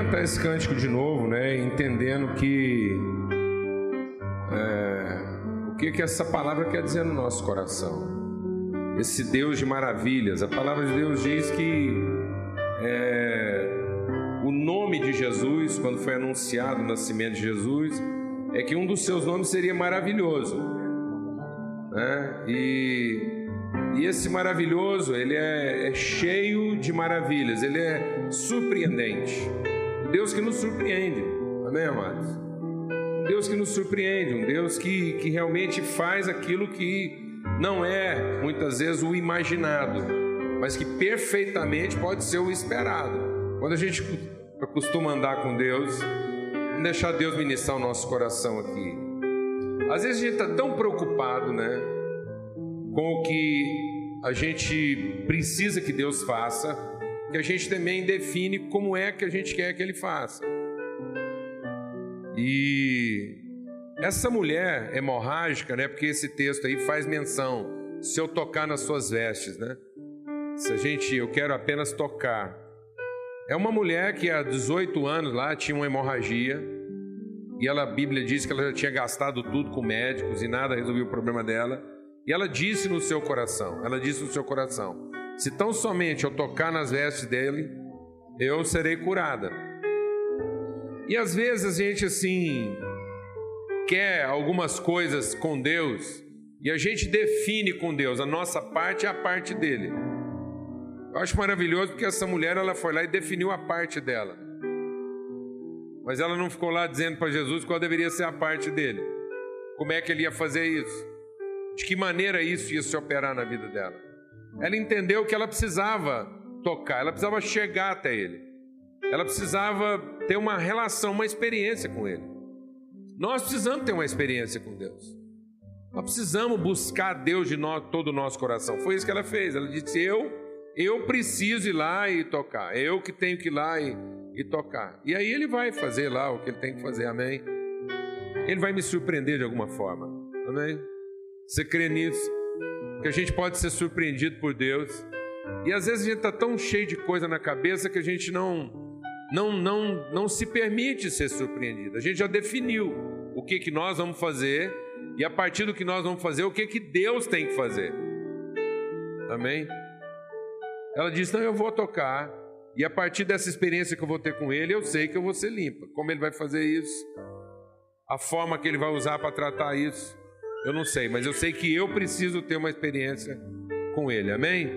cantar esse cântico de novo, né? Entendendo que é, o que que essa palavra quer dizer no nosso coração. Esse Deus de maravilhas. A palavra de Deus diz que é, o nome de Jesus, quando foi anunciado o nascimento de Jesus, é que um dos seus nomes seria maravilhoso. Né? E e esse maravilhoso, ele é, é, cheio de maravilhas, ele é surpreendente. Deus que nos surpreende, amém, amados? Um Deus que nos surpreende, um Deus que, que realmente faz aquilo que não é, muitas vezes, o imaginado, mas que perfeitamente pode ser o esperado. Quando a gente costuma andar com Deus, vamos deixar Deus ministrar o nosso coração aqui. Às vezes a gente está tão preocupado, né? com o que a gente precisa que Deus faça, que a gente também define como é que a gente quer que Ele faça. E essa mulher hemorrágica, né? Porque esse texto aí faz menção, se eu tocar nas suas vestes, né? Se a gente, eu quero apenas tocar. É uma mulher que há 18 anos lá tinha uma hemorragia. E ela, a Bíblia diz que ela já tinha gastado tudo com médicos e nada resolveu o problema dela. E ela disse no seu coração, ela disse no seu coração: se tão somente eu tocar nas vestes dele, eu serei curada. E às vezes a gente assim quer algumas coisas com Deus e a gente define com Deus, a nossa parte é a parte dele. Eu acho maravilhoso porque essa mulher ela foi lá e definiu a parte dela. Mas ela não ficou lá dizendo para Jesus qual deveria ser a parte dele. Como é que ele ia fazer isso? de que maneira isso ia se operar na vida dela. Ela entendeu que ela precisava tocar, ela precisava chegar até ele, ela precisava ter uma relação, uma experiência com ele. Nós precisamos ter uma experiência com Deus. Nós precisamos buscar Deus de todo o nosso coração. Foi isso que ela fez. Ela disse: Eu, eu preciso ir lá e tocar. É eu que tenho que ir lá e, e tocar. E aí ele vai fazer lá o que ele tem que fazer. Amém. Ele vai me surpreender de alguma forma. Amém. Você crê nisso? Que a gente pode ser surpreendido por Deus. E às vezes a gente está tão cheio de coisa na cabeça que a gente não, não, não, não se permite ser surpreendido. A gente já definiu o que, que nós vamos fazer e a partir do que nós vamos fazer, o que, que Deus tem que fazer. Amém? Ela disse: Não, eu vou tocar. E a partir dessa experiência que eu vou ter com ele, eu sei que eu vou ser limpa. Como ele vai fazer isso? A forma que ele vai usar para tratar isso. Eu não sei, mas eu sei que eu preciso ter uma experiência com Ele, amém?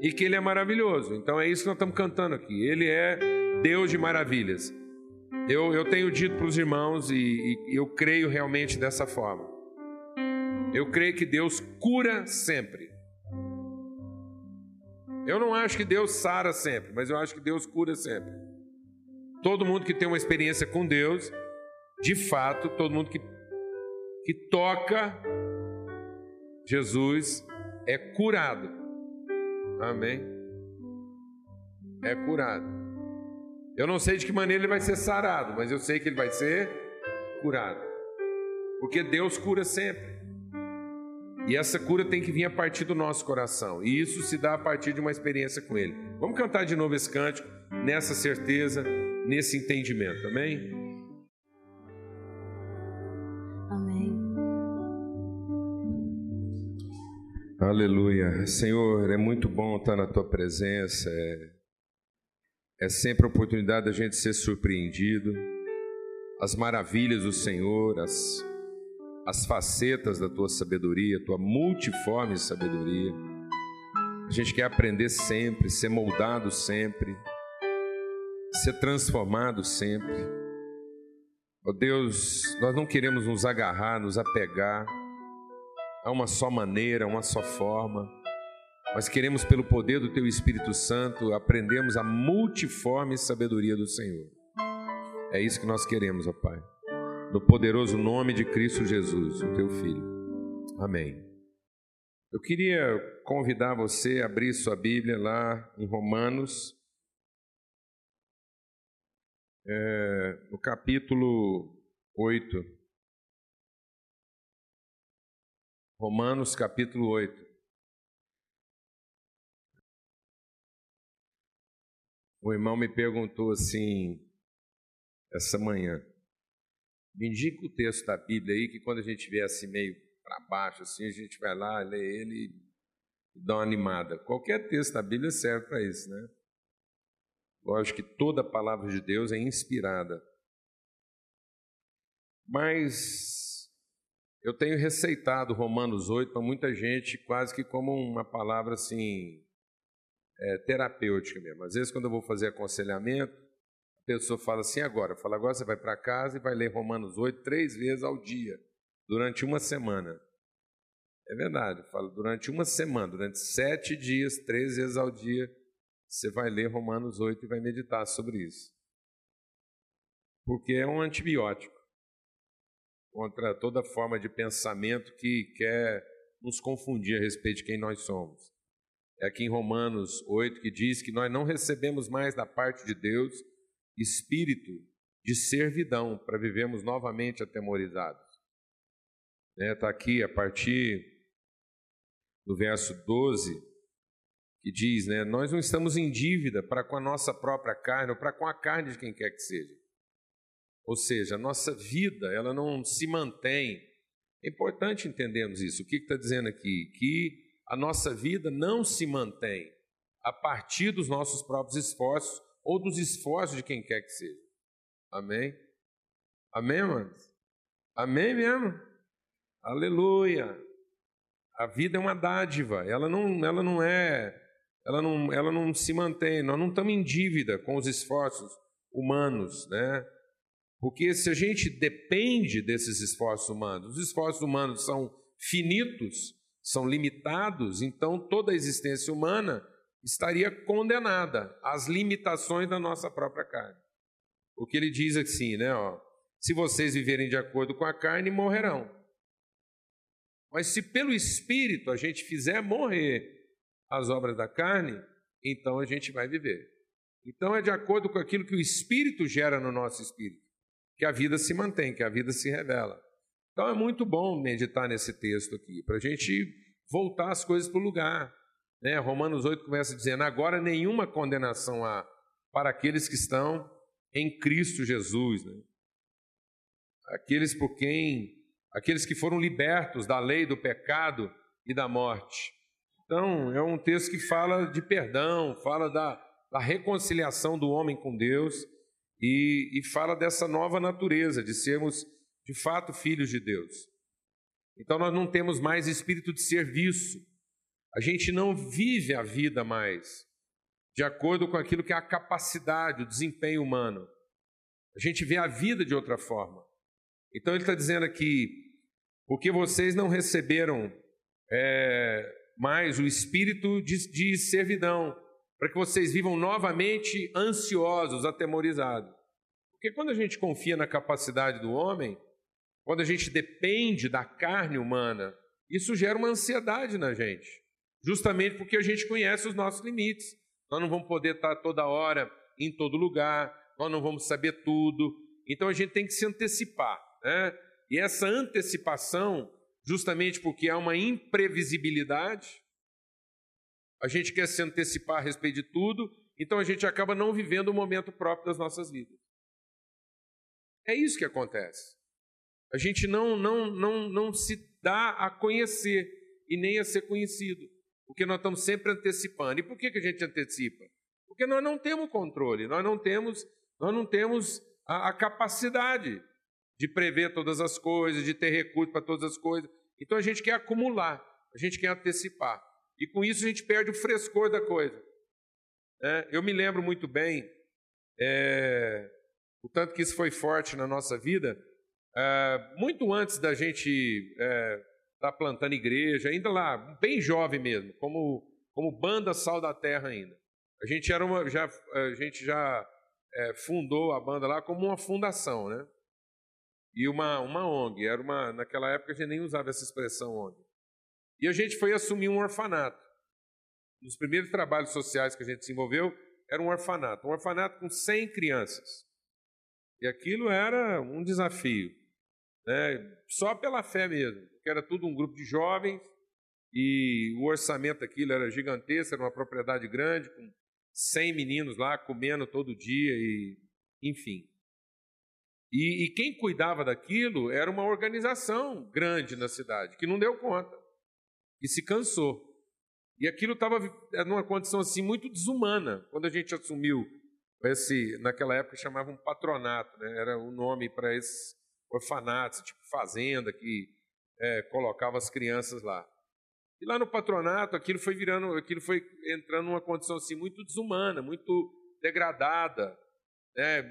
E que Ele é maravilhoso. Então é isso que nós estamos cantando aqui. Ele é Deus de maravilhas. Eu, eu tenho dito para os irmãos e, e eu creio realmente dessa forma. Eu creio que Deus cura sempre. Eu não acho que Deus sara sempre, mas eu acho que Deus cura sempre. Todo mundo que tem uma experiência com Deus, de fato, todo mundo que que toca Jesus é curado. Amém? É curado. Eu não sei de que maneira ele vai ser sarado, mas eu sei que ele vai ser curado. Porque Deus cura sempre. E essa cura tem que vir a partir do nosso coração. E isso se dá a partir de uma experiência com Ele. Vamos cantar de novo esse cântico, nessa certeza, nesse entendimento. Amém? Aleluia. Senhor, é muito bom estar na tua presença. É, é sempre a oportunidade da gente ser surpreendido. As maravilhas do Senhor, as, as facetas da tua sabedoria, tua multiforme sabedoria. A gente quer aprender sempre, ser moldado sempre, ser transformado sempre. Ó oh Deus, nós não queremos nos agarrar, nos apegar há uma só maneira, uma só forma. Mas queremos, pelo poder do Teu Espírito Santo, aprendemos a multiforme sabedoria do Senhor. É isso que nós queremos, ó Pai. No poderoso nome de Cristo Jesus, o Teu Filho. Amém. Eu queria convidar você a abrir sua Bíblia lá em Romanos, é, no capítulo 8. Romanos capítulo 8. O irmão me perguntou assim, essa manhã, me indica o texto da Bíblia aí, que quando a gente vê assim meio para baixo, assim, a gente vai lá, lê ele e dá uma animada. Qualquer texto da Bíblia serve para isso, né? Lógico que toda a palavra de Deus é inspirada. Mas eu tenho receitado Romanos 8 para muita gente quase que como uma palavra assim, é, terapêutica mesmo. Às vezes, quando eu vou fazer aconselhamento, a pessoa fala assim: agora, fala, agora você vai para casa e vai ler Romanos 8 três vezes ao dia, durante uma semana. É verdade, fala, durante uma semana, durante sete dias, três vezes ao dia, você vai ler Romanos 8 e vai meditar sobre isso. Porque é um antibiótico contra toda forma de pensamento que quer nos confundir a respeito de quem nós somos. É aqui em Romanos 8 que diz que nós não recebemos mais da parte de Deus espírito de servidão para vivermos novamente atemorizados. Está né, aqui a partir do verso 12, que diz, né, nós não estamos em dívida para com a nossa própria carne ou para com a carne de quem quer que seja. Ou seja, a nossa vida, ela não se mantém. É importante entendermos isso. O que está dizendo aqui? Que a nossa vida não se mantém a partir dos nossos próprios esforços ou dos esforços de quem quer que seja. Amém? Amém, amados? Amém mesmo? Aleluia! A vida é uma dádiva, ela não, ela não é, ela não, ela não se mantém, nós não estamos em dívida com os esforços humanos, né? Porque se a gente depende desses esforços humanos, os esforços humanos são finitos, são limitados, então toda a existência humana estaria condenada às limitações da nossa própria carne. O que ele diz assim, né? Ó, se vocês viverem de acordo com a carne, morrerão. Mas se pelo Espírito a gente fizer morrer as obras da carne, então a gente vai viver. Então é de acordo com aquilo que o Espírito gera no nosso espírito que a vida se mantém, que a vida se revela. Então é muito bom meditar nesse texto aqui, para a gente voltar as coisas para o lugar. Né? Romanos 8 começa dizendo: agora nenhuma condenação há para aqueles que estão em Cristo Jesus. Né? Aqueles por quem, aqueles que foram libertos da lei do pecado e da morte. Então, é um texto que fala de perdão, fala da, da reconciliação do homem com Deus e, e fala dessa nova natureza, de sermos de fato filhos de Deus. Então nós não temos mais espírito de serviço, a gente não vive a vida mais de acordo com aquilo que é a capacidade, o desempenho humano. A gente vê a vida de outra forma. Então ele está dizendo aqui, porque vocês não receberam é, mais o espírito de, de servidão, para que vocês vivam novamente ansiosos, atemorizados. Porque quando a gente confia na capacidade do homem, quando a gente depende da carne humana, isso gera uma ansiedade na gente, justamente porque a gente conhece os nossos limites. Nós não vamos poder estar toda hora em todo lugar, nós não vamos saber tudo, então a gente tem que se antecipar. Né? E essa antecipação, justamente porque há uma imprevisibilidade, a gente quer se antecipar a respeito de tudo, então a gente acaba não vivendo o momento próprio das nossas vidas. É isso que acontece. A gente não, não, não, não se dá a conhecer e nem a ser conhecido, porque nós estamos sempre antecipando. E por que, que a gente antecipa? Porque nós não temos controle, nós não temos, nós não temos a, a capacidade de prever todas as coisas, de ter recursos para todas as coisas. Então a gente quer acumular, a gente quer antecipar. E com isso a gente perde o frescor da coisa. É, eu me lembro muito bem, é, o tanto que isso foi forte na nossa vida, é, muito antes da gente estar é, tá plantando igreja, ainda lá, bem jovem mesmo, como, como banda Sal da Terra ainda. A gente, era uma, já, a gente já é, fundou a banda lá como uma fundação, né? E uma, uma ONG. Era uma, naquela época a gente nem usava essa expressão ONG. E a gente foi assumir um orfanato. Um dos primeiros trabalhos sociais que a gente desenvolveu era um orfanato. Um orfanato com 100 crianças. E aquilo era um desafio. Né? Só pela fé mesmo. Porque era tudo um grupo de jovens. E o orçamento daquilo era gigantesco, era uma propriedade grande, com 100 meninos lá comendo todo dia e enfim. E, e, quem cuidava daquilo era uma organização grande na cidade, que não deu conta, e se cansou. E aquilo estava numa condição assim muito desumana. Quando a gente assumiu esse, naquela época chamavam patronato, né? era o nome para esses orfanatos, tipo fazenda, que é, colocava as crianças lá. E lá no patronato, aquilo foi virando, aquilo foi entrando numa condição assim muito desumana, muito degradada. Né?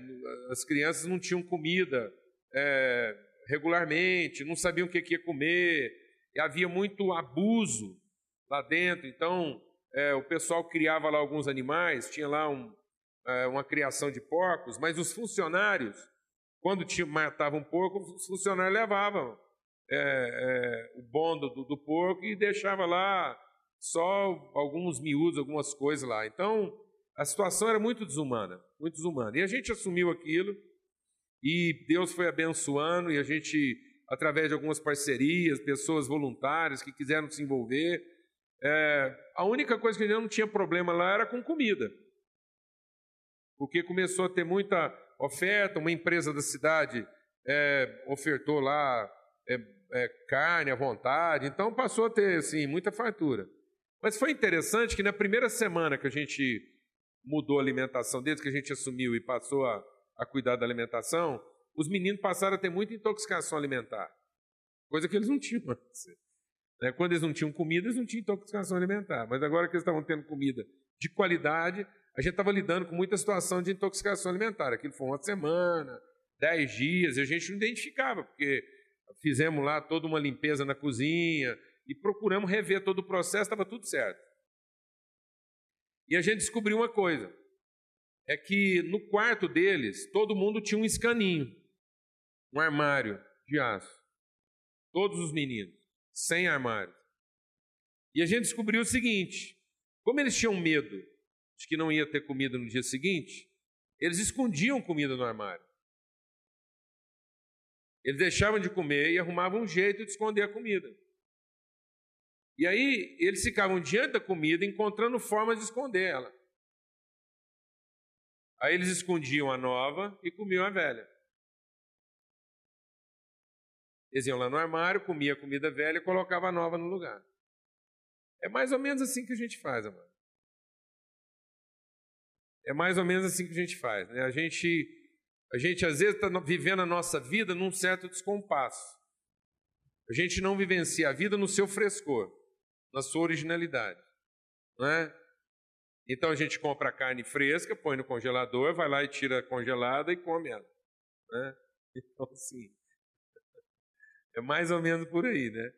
As crianças não tinham comida é, regularmente, não sabiam o que ia comer, e havia muito abuso lá dentro. Então, é, o pessoal criava lá alguns animais, tinha lá um, uma criação de porcos, mas os funcionários, quando matavam um porco, os funcionários levavam é, é, o bom do, do porco e deixava lá só alguns miúdos, algumas coisas lá. Então, a situação era muito desumana, muito desumana. E a gente assumiu aquilo e Deus foi abençoando e a gente, através de algumas parcerias, pessoas voluntárias que quiseram se envolver, é, a única coisa que a gente não tinha problema lá era com comida. Porque começou a ter muita oferta, uma empresa da cidade é, ofertou lá é, é, carne à vontade, então passou a ter assim, muita fartura. Mas foi interessante que na primeira semana que a gente mudou a alimentação, desde que a gente assumiu e passou a, a cuidar da alimentação, os meninos passaram a ter muita intoxicação alimentar, coisa que eles não tinham antes. Né? Quando eles não tinham comida, eles não tinham intoxicação alimentar, mas agora que eles estavam tendo comida de qualidade, a gente estava lidando com muita situação de intoxicação alimentar. Aquilo foi uma semana, dez dias, e a gente não identificava, porque fizemos lá toda uma limpeza na cozinha e procuramos rever todo o processo, estava tudo certo. E a gente descobriu uma coisa: é que no quarto deles, todo mundo tinha um escaninho, um armário de aço. Todos os meninos, sem armário. E a gente descobriu o seguinte: como eles tinham medo de que não ia ter comida no dia seguinte, eles escondiam comida no armário. Eles deixavam de comer e arrumavam um jeito de esconder a comida. E aí eles ficavam diante da comida encontrando formas de esconder ela. Aí eles escondiam a nova e comiam a velha. Eles iam lá no armário, comia a comida velha e colocava a nova no lugar. É mais ou menos assim que a gente faz, amado. É mais ou menos assim que a gente faz. Né? A gente a gente às vezes está vivendo a nossa vida num certo descompasso. A gente não vivencia a vida no seu frescor, na sua originalidade. Não é? Então a gente compra a carne fresca, põe no congelador, vai lá e tira a congelada e come ela. Né? Então, assim, é mais ou menos por aí, né?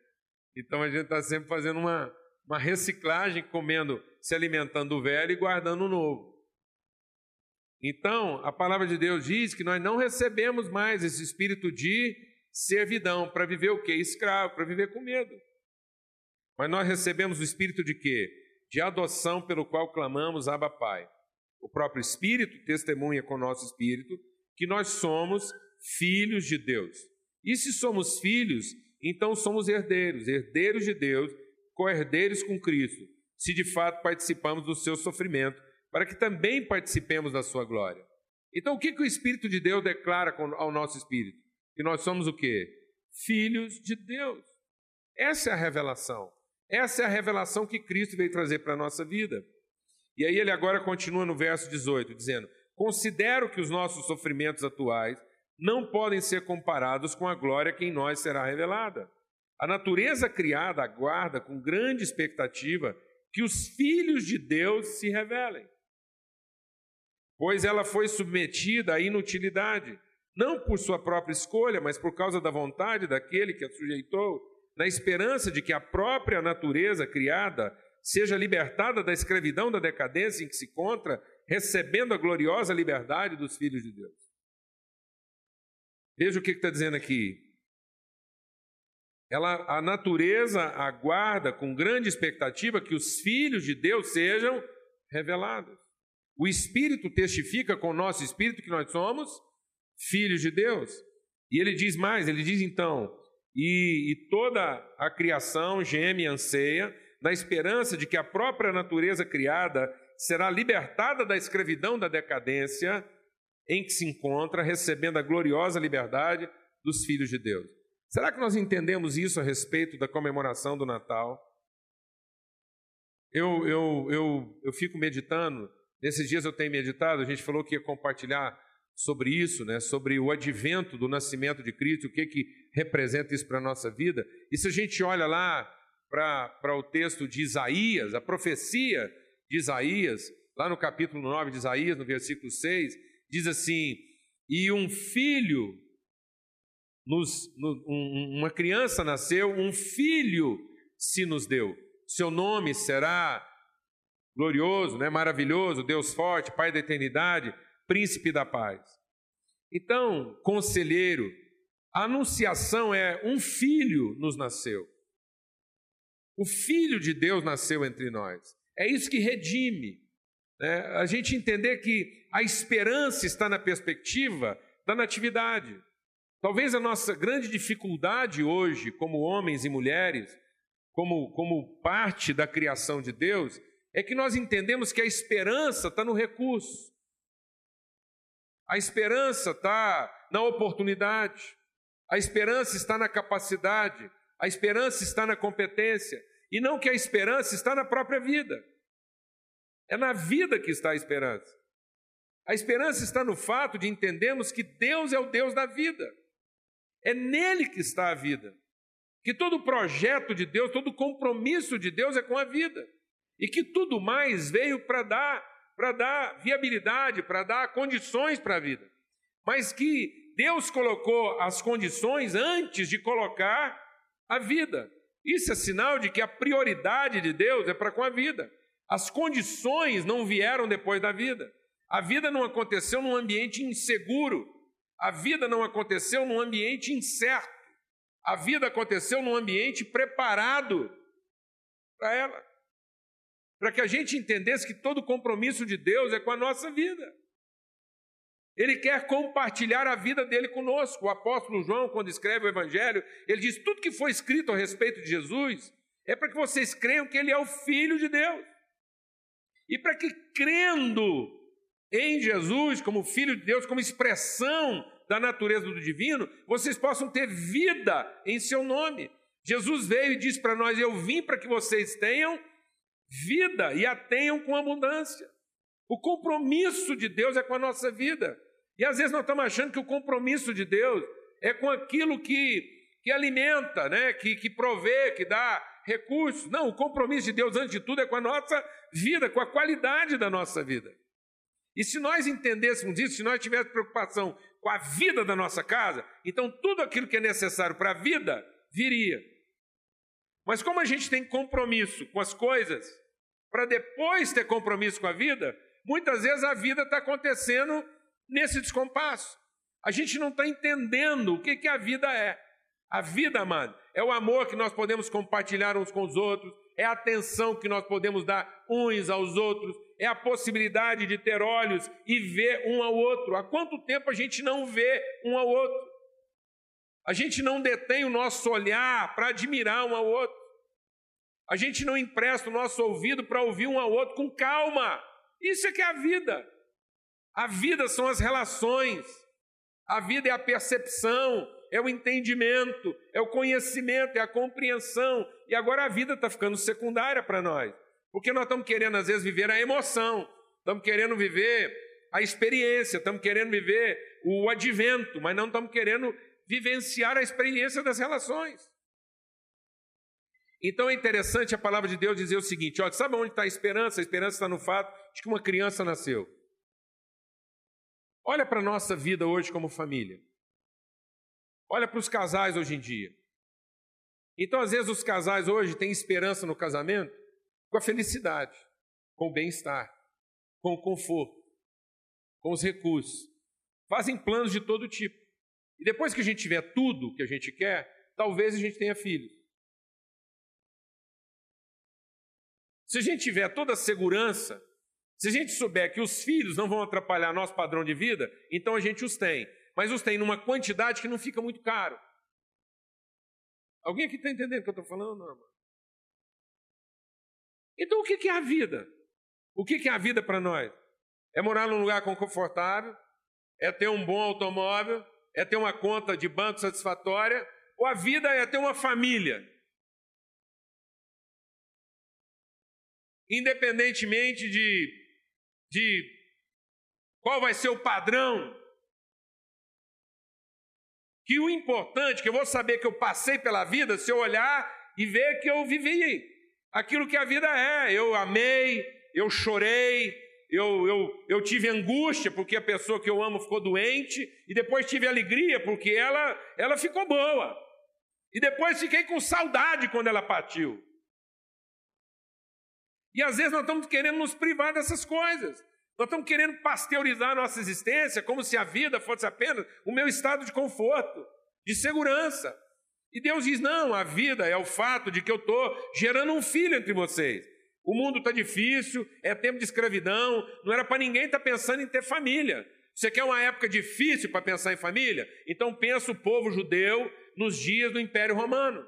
Então a gente está sempre fazendo uma, uma reciclagem, comendo, se alimentando do velho e guardando o novo. Então, a palavra de Deus diz que nós não recebemos mais esse espírito de servidão para viver o quê? Escravo, para viver com medo. Mas nós recebemos o espírito de quê? De adoção pelo qual clamamos Abba Pai. O próprio espírito testemunha com o nosso espírito que nós somos filhos de Deus. E se somos filhos, então somos herdeiros, herdeiros de Deus, co-herdeiros com Cristo, se de fato participamos do seu sofrimento para que também participemos da sua glória. Então, o que, que o Espírito de Deus declara ao nosso espírito? Que nós somos o quê? Filhos de Deus. Essa é a revelação. Essa é a revelação que Cristo veio trazer para a nossa vida. E aí ele agora continua no verso 18, dizendo: Considero que os nossos sofrimentos atuais não podem ser comparados com a glória que em nós será revelada. A natureza criada aguarda com grande expectativa que os filhos de Deus se revelem pois ela foi submetida à inutilidade, não por sua própria escolha, mas por causa da vontade daquele que a sujeitou, na esperança de que a própria natureza criada seja libertada da escravidão da decadência em que se encontra, recebendo a gloriosa liberdade dos filhos de Deus. Veja o que está dizendo aqui. Ela, a natureza aguarda com grande expectativa que os filhos de Deus sejam revelados. O Espírito testifica com o nosso espírito que nós somos filhos de Deus. E ele diz mais: ele diz então, e, e toda a criação geme e anseia na esperança de que a própria natureza criada será libertada da escravidão da decadência em que se encontra, recebendo a gloriosa liberdade dos filhos de Deus. Será que nós entendemos isso a respeito da comemoração do Natal? Eu, eu, eu, eu fico meditando, nesses dias eu tenho meditado, a gente falou que ia compartilhar sobre isso, né, sobre o advento do nascimento de Cristo, o que, que representa isso para a nossa vida. E se a gente olha lá para o texto de Isaías, a profecia de Isaías, lá no capítulo 9 de Isaías, no versículo 6, diz assim: E um filho, nos, no, um, uma criança nasceu, um filho se nos deu. Seu nome será glorioso, né, maravilhoso, Deus forte, Pai da eternidade, príncipe da paz. Então, conselheiro, a anunciação é um filho nos nasceu. O Filho de Deus nasceu entre nós. É isso que redime. Né? A gente entender que a esperança está na perspectiva da natividade. Talvez a nossa grande dificuldade hoje, como homens e mulheres, como, como parte da criação de Deus, é que nós entendemos que a esperança está no recurso. A esperança está na oportunidade. A esperança está na capacidade. A esperança está na competência. E não que a esperança está na própria vida. É na vida que está a esperança. A esperança está no fato de entendermos que Deus é o Deus da vida. É nele que está a vida. Que todo projeto de Deus, todo compromisso de Deus é com a vida. E que tudo mais veio para dar para dar viabilidade, para dar condições para a vida. Mas que Deus colocou as condições antes de colocar a vida. Isso é sinal de que a prioridade de Deus é para com a vida. As condições não vieram depois da vida. A vida não aconteceu num ambiente inseguro. A vida não aconteceu num ambiente incerto. A vida aconteceu num ambiente preparado para ela. Para que a gente entendesse que todo compromisso de Deus é com a nossa vida. Ele quer compartilhar a vida dele conosco. O apóstolo João, quando escreve o Evangelho, ele diz: tudo que foi escrito a respeito de Jesus é para que vocês creiam que ele é o Filho de Deus. E para que, crendo em Jesus como Filho de Deus, como expressão da natureza do divino, vocês possam ter vida em seu nome. Jesus veio e disse para nós: Eu vim para que vocês tenham vida e a tenham com abundância. O compromisso de Deus é com a nossa vida. E às vezes nós estamos achando que o compromisso de Deus é com aquilo que, que alimenta, né? que, que provê, que dá recursos. Não, o compromisso de Deus, antes de tudo, é com a nossa vida, com a qualidade da nossa vida. E se nós entendêssemos isso, se nós tivéssemos preocupação com a vida da nossa casa, então tudo aquilo que é necessário para a vida viria. Mas como a gente tem compromisso com as coisas, para depois ter compromisso com a vida, muitas vezes a vida está acontecendo nesse descompasso. A gente não está entendendo o que, que a vida é. A vida, amado, é o amor que nós podemos compartilhar uns com os outros, é a atenção que nós podemos dar uns aos outros, é a possibilidade de ter olhos e ver um ao outro. Há quanto tempo a gente não vê um ao outro? A gente não detém o nosso olhar para admirar um ao outro. A gente não empresta o nosso ouvido para ouvir um ao outro com calma. Isso é que é a vida. A vida são as relações. A vida é a percepção, é o entendimento, é o conhecimento, é a compreensão. E agora a vida está ficando secundária para nós. Porque nós estamos querendo, às vezes, viver a emoção, estamos querendo viver a experiência, estamos querendo viver o advento, mas não estamos querendo vivenciar a experiência das relações. Então é interessante a palavra de Deus dizer o seguinte: ó, sabe onde está a esperança? A esperança está no fato de que uma criança nasceu. Olha para a nossa vida hoje como família. Olha para os casais hoje em dia. Então, às vezes, os casais hoje têm esperança no casamento com a felicidade, com o bem-estar, com o conforto, com os recursos. Fazem planos de todo tipo. E depois que a gente tiver tudo que a gente quer, talvez a gente tenha filhos. Se a gente tiver toda a segurança, se a gente souber que os filhos não vão atrapalhar nosso padrão de vida, então a gente os tem. Mas os tem numa quantidade que não fica muito caro. Alguém aqui está entendendo o que eu estou falando? Então o que é a vida? O que é a vida para nós? É morar num lugar confortável? É ter um bom automóvel? É ter uma conta de banco satisfatória? Ou a vida é ter uma família? Independentemente de, de qual vai ser o padrão que o importante, que eu vou saber que eu passei pela vida, se eu olhar e ver que eu vivi aquilo que a vida é. Eu amei, eu chorei, eu, eu, eu tive angústia porque a pessoa que eu amo ficou doente, e depois tive alegria porque ela, ela ficou boa. E depois fiquei com saudade quando ela partiu. E às vezes nós estamos querendo nos privar dessas coisas. Nós estamos querendo pasteurizar a nossa existência como se a vida fosse apenas o meu estado de conforto, de segurança. E Deus diz: não, a vida é o fato de que eu estou gerando um filho entre vocês. O mundo está difícil, é tempo de escravidão, não era para ninguém estar tá pensando em ter família. Você quer uma época difícil para pensar em família? Então pensa o povo judeu nos dias do Império Romano.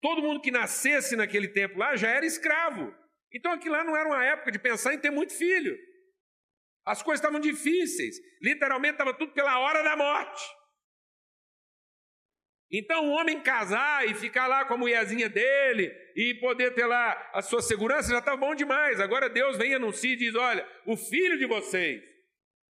Todo mundo que nascesse naquele tempo lá já era escravo. Então aquilo lá não era uma época de pensar em ter muito filho. As coisas estavam difíceis, literalmente estava tudo pela hora da morte. Então o homem casar e ficar lá com a mulherzinha dele e poder ter lá a sua segurança já está bom demais. Agora Deus vem e anuncia e diz: olha, o filho de vocês,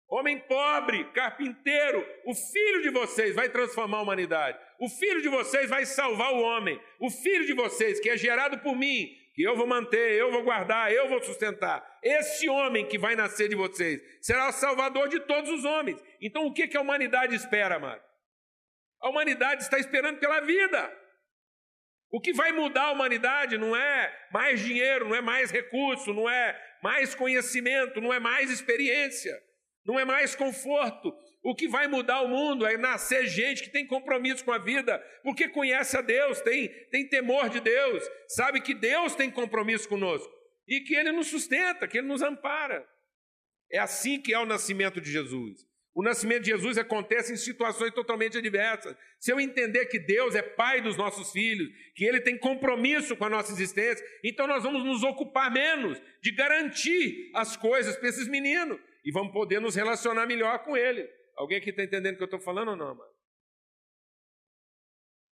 homem pobre, carpinteiro, o filho de vocês vai transformar a humanidade. O filho de vocês vai salvar o homem. O filho de vocês, que é gerado por mim, que eu vou manter, eu vou guardar, eu vou sustentar. Esse homem que vai nascer de vocês será o salvador de todos os homens. Então o que, a humanidade espera, amado? A humanidade está esperando pela vida. O que vai mudar a humanidade não é mais dinheiro, não é mais recurso, não é mais conhecimento, não é mais experiência, não é mais conforto. O que vai mudar o mundo é nascer gente que tem compromisso com a vida, porque conhece a Deus, tem, tem temor de Deus, sabe que Deus tem compromisso conosco e que Ele nos sustenta, que Ele nos ampara. É assim que é o nascimento de Jesus. O nascimento de Jesus acontece em situações totalmente adversas. Se eu entender que Deus é pai dos nossos filhos, que Ele tem compromisso com a nossa existência, então nós vamos nos ocupar menos de garantir as coisas para esses meninos e vamos poder nos relacionar melhor com Ele. Alguém aqui está entendendo o que eu estou falando ou não, mano?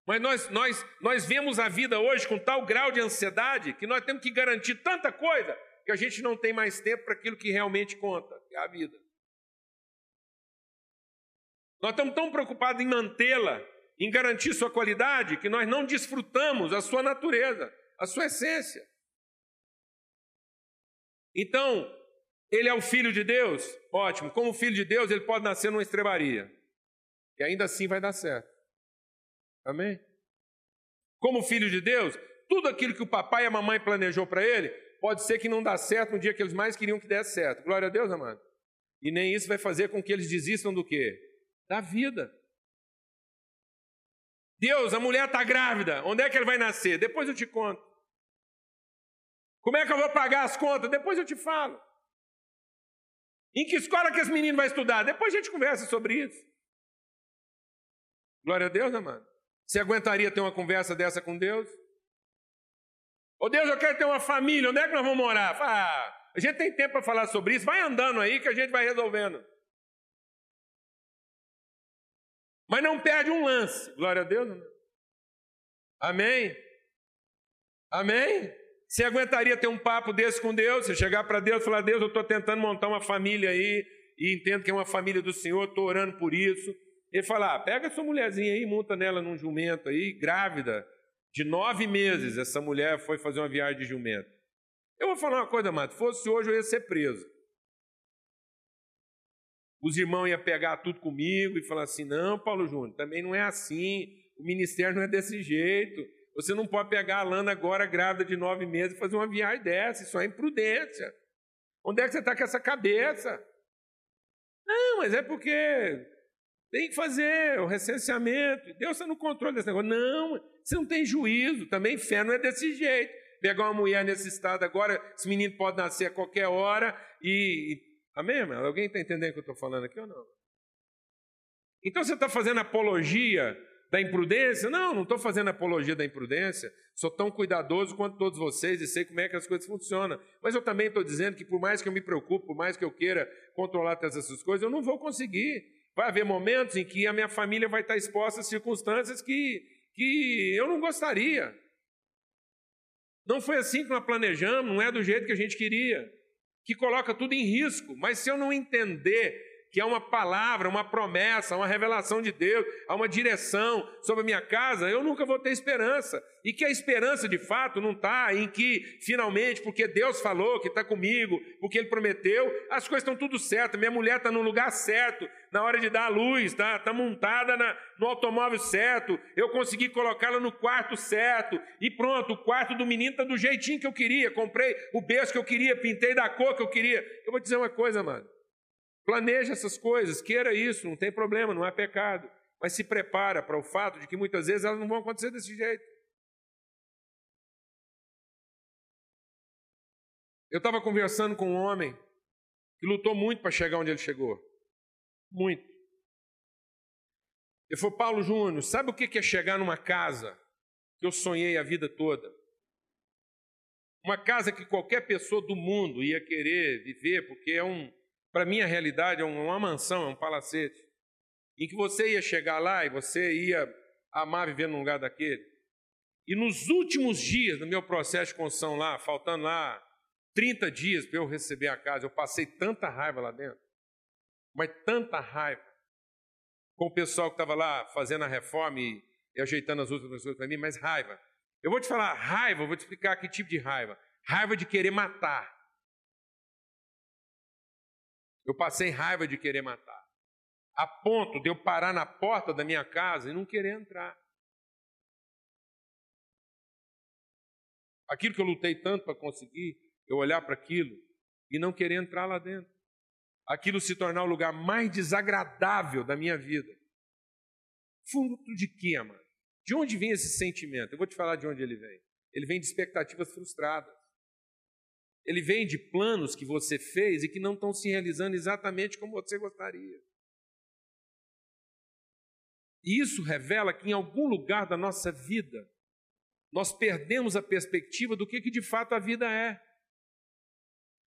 Mas nós, nós, nós vemos a vida hoje com tal grau de ansiedade que nós temos que garantir tanta coisa que a gente não tem mais tempo para aquilo que realmente conta, que é a vida. Nós estamos tão preocupados em mantê-la, em garantir sua qualidade, que nós não desfrutamos a sua natureza, a sua essência. Então, ele é o filho de Deus? Ótimo. Como filho de Deus, ele pode nascer numa estrebaria. E ainda assim vai dar certo. Amém? Como filho de Deus, tudo aquilo que o papai e a mamãe planejou para ele, pode ser que não dá certo no dia que eles mais queriam que desse certo. Glória a Deus, amado. E nem isso vai fazer com que eles desistam do quê? Da vida. Deus, a mulher está grávida. Onde é que ele vai nascer? Depois eu te conto. Como é que eu vou pagar as contas? Depois eu te falo. Em que escola que esse menino vai estudar? Depois a gente conversa sobre isso. Glória a Deus, amado. Você aguentaria ter uma conversa dessa com Deus? Ô Deus, eu quero ter uma família, onde é que nós vamos morar? Ah, a gente tem tempo para falar sobre isso, vai andando aí que a gente vai resolvendo. Mas não perde um lance. Glória a Deus. Amém? Amém? Você aguentaria ter um papo desse com Deus? Você chegar para Deus e falar: Deus, eu estou tentando montar uma família aí, e entendo que é uma família do Senhor, estou orando por isso. Ele fala: ah, pega sua mulherzinha aí, monta nela num jumento aí, grávida, de nove meses. Essa mulher foi fazer uma viagem de jumento. Eu vou falar uma coisa, Mato: fosse hoje eu ia ser preso. Os irmãos iam pegar tudo comigo e falar assim: não, Paulo Júnior, também não é assim, o ministério não é desse jeito. Você não pode pegar a Lana agora, grávida de nove meses, e fazer uma viagem dessa. Isso é imprudência. Onde é que você está com essa cabeça? Não, mas é porque tem que fazer o recenseamento. Deus está no controle desse negócio. Não, você não tem juízo. Também fé não é desse jeito. Pegar uma mulher nesse estado agora, esse menino pode nascer a qualquer hora e. Amém, irmão? Alguém está entendendo o que eu estou falando aqui ou não? Então você está fazendo apologia da imprudência? Não, não estou fazendo apologia da imprudência. Sou tão cuidadoso quanto todos vocês e sei como é que as coisas funcionam. Mas eu também estou dizendo que por mais que eu me preocupe, por mais que eu queira controlar todas essas coisas, eu não vou conseguir. Vai haver momentos em que a minha família vai estar exposta a circunstâncias que, que eu não gostaria. Não foi assim que nós planejamos, não é do jeito que a gente queria, que coloca tudo em risco. Mas se eu não entender que é uma palavra, uma promessa, uma revelação de Deus, há uma direção sobre a minha casa, eu nunca vou ter esperança. E que a esperança de fato não está em que finalmente, porque Deus falou que está comigo, porque Ele prometeu, as coisas estão tudo certo, minha mulher está no lugar certo, na hora de dar a luz, está tá montada na, no automóvel certo, eu consegui colocá-la no quarto certo, e pronto, o quarto do menino está do jeitinho que eu queria, comprei o berço que eu queria, pintei da cor que eu queria. Eu vou dizer uma coisa, mano. Planeja essas coisas, queira isso, não tem problema, não é pecado. Mas se prepara para o fato de que muitas vezes elas não vão acontecer desse jeito. Eu estava conversando com um homem que lutou muito para chegar onde ele chegou. Muito. Ele falou, Paulo Júnior, sabe o que é chegar numa casa que eu sonhei a vida toda? Uma casa que qualquer pessoa do mundo ia querer viver, porque é um, para mim, a realidade é uma mansão, é um palacete, em que você ia chegar lá e você ia amar viver num lugar daquele. E nos últimos dias do meu processo de construção lá, faltando lá 30 dias para eu receber a casa, eu passei tanta raiva lá dentro, mas tanta raiva, com o pessoal que estava lá fazendo a reforma e, e ajeitando as outras coisas para mim, mas raiva. Eu vou te falar, raiva, eu vou te explicar que tipo de raiva. Raiva de querer matar. Eu passei raiva de querer matar, a ponto de eu parar na porta da minha casa e não querer entrar. Aquilo que eu lutei tanto para conseguir, eu olhar para aquilo e não querer entrar lá dentro. Aquilo se tornar o lugar mais desagradável da minha vida. Fruto de quê, mano? De onde vem esse sentimento? Eu vou te falar de onde ele vem. Ele vem de expectativas frustradas. Ele vem de planos que você fez e que não estão se realizando exatamente como você gostaria. E isso revela que em algum lugar da nossa vida nós perdemos a perspectiva do que, que de fato a vida é.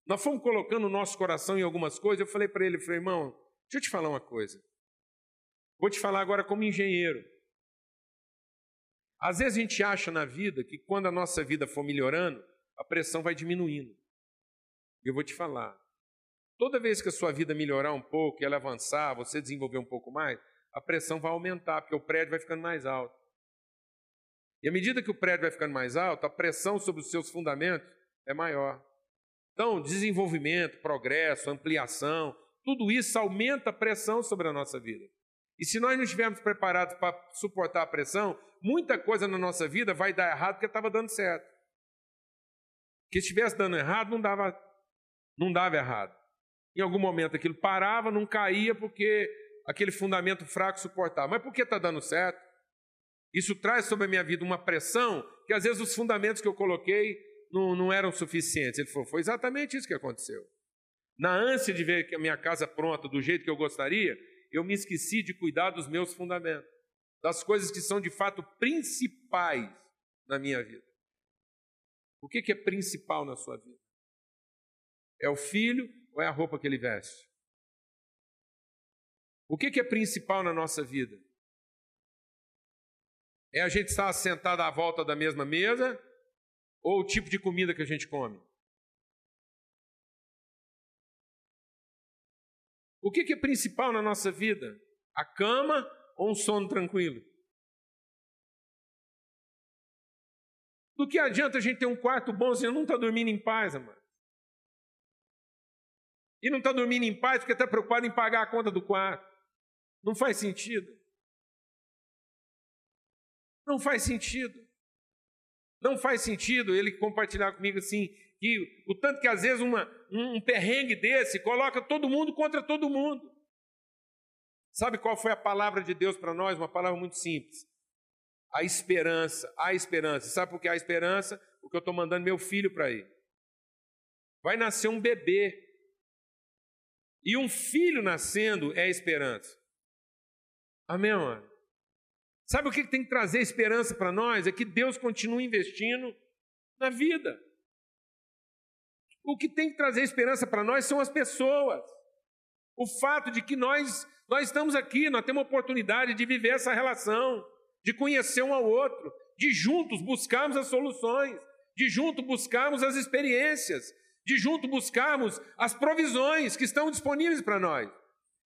Nós fomos colocando o nosso coração em algumas coisas. Eu falei para ele, falei, irmão, deixa eu te falar uma coisa. Vou te falar agora como engenheiro. Às vezes a gente acha na vida que quando a nossa vida for melhorando, a pressão vai diminuindo. E eu vou te falar: toda vez que a sua vida melhorar um pouco, ela avançar, você desenvolver um pouco mais, a pressão vai aumentar, porque o prédio vai ficando mais alto. E à medida que o prédio vai ficando mais alto, a pressão sobre os seus fundamentos é maior. Então, desenvolvimento, progresso, ampliação, tudo isso aumenta a pressão sobre a nossa vida. E se nós não estivermos preparados para suportar a pressão, muita coisa na nossa vida vai dar errado porque estava dando certo. Que estivesse dando errado, não dava não dava errado. Em algum momento aquilo parava, não caía porque aquele fundamento fraco suportava. Mas por que está dando certo? Isso traz sobre a minha vida uma pressão que às vezes os fundamentos que eu coloquei não, não eram suficientes. Ele falou: foi exatamente isso que aconteceu. Na ânsia de ver a minha casa pronta do jeito que eu gostaria, eu me esqueci de cuidar dos meus fundamentos, das coisas que são de fato principais na minha vida. O que é principal na sua vida? É o filho ou é a roupa que ele veste? O que, é principal na nossa vida? É a gente estar sentado à volta da mesma mesa ou o tipo de comida que a gente come? O que, que é principal na nossa vida? A cama ou um sono tranquilo? Do que adianta a gente ter um quarto bom se não está dormindo em paz, amado? E não está dormindo em paz porque está preocupado em pagar a conta do quarto. Não faz sentido. Não faz sentido. Não faz sentido ele compartilhar comigo assim, que o tanto que às vezes uma, um, perrengue desse coloca todo mundo contra todo mundo. Sabe qual foi a palavra de Deus para nós? Uma palavra muito simples. A esperança, a esperança. Sabe por que a esperança? Porque eu estou mandando meu filho para ir. Vai nascer um bebê e um filho nascendo é esperança. Amém, mano? Sabe o que tem que trazer esperança para nós? É que Deus continue investindo na vida. O que tem que trazer esperança para nós são as pessoas. O fato de que nós, nós estamos aqui, nós temos a oportunidade de viver essa relação, de conhecer um ao outro, de juntos buscarmos as soluções, de juntos buscarmos as experiências, de juntos buscarmos as provisões que estão disponíveis para nós.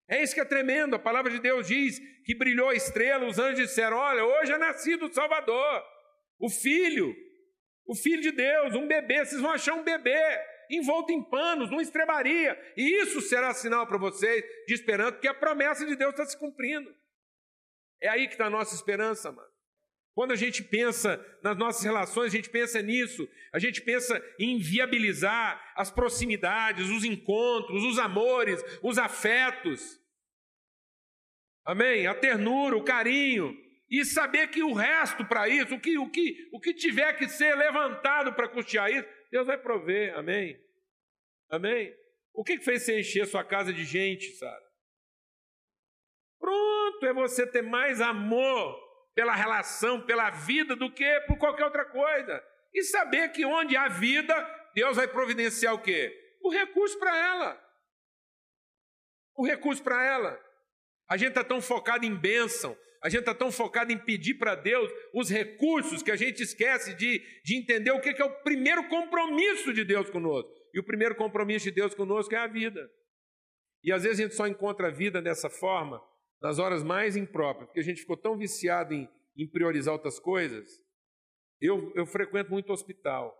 É isso que é tremendo. A palavra de Deus diz que brilhou a estrela, os anjos disseram: Olha, hoje é nascido o Salvador, o Filho, o Filho de Deus, um bebê. Vocês vão achar um bebê envolto em panos, numa estrebaria. E isso será sinal para vocês de esperança, porque a promessa de Deus está se cumprindo. É aí que está a nossa esperança, mano. Quando a gente pensa nas nossas relações, a gente pensa nisso, a gente pensa em viabilizar as proximidades, os encontros, os amores, os afetos. Amém? A ternura, o carinho. E saber que o resto para isso, o que, o, que, o que tiver que ser levantado para custear isso, Deus vai prover. Amém? Amém? O que fez você encher sua casa de gente, Sara? Pronto, é você ter mais amor pela relação, pela vida, do que por qualquer outra coisa. E saber que onde há vida, Deus vai providenciar o quê? O recurso para ela. O recurso para ela. A gente está tão focado em bênção, a gente está tão focado em pedir para Deus os recursos que a gente esquece de, de entender o que, que é o primeiro compromisso de Deus conosco. E o primeiro compromisso de Deus conosco é a vida. E às vezes a gente só encontra a vida dessa forma nas horas mais impróprias, porque a gente ficou tão viciado em, em priorizar outras coisas. Eu, eu frequento muito hospital.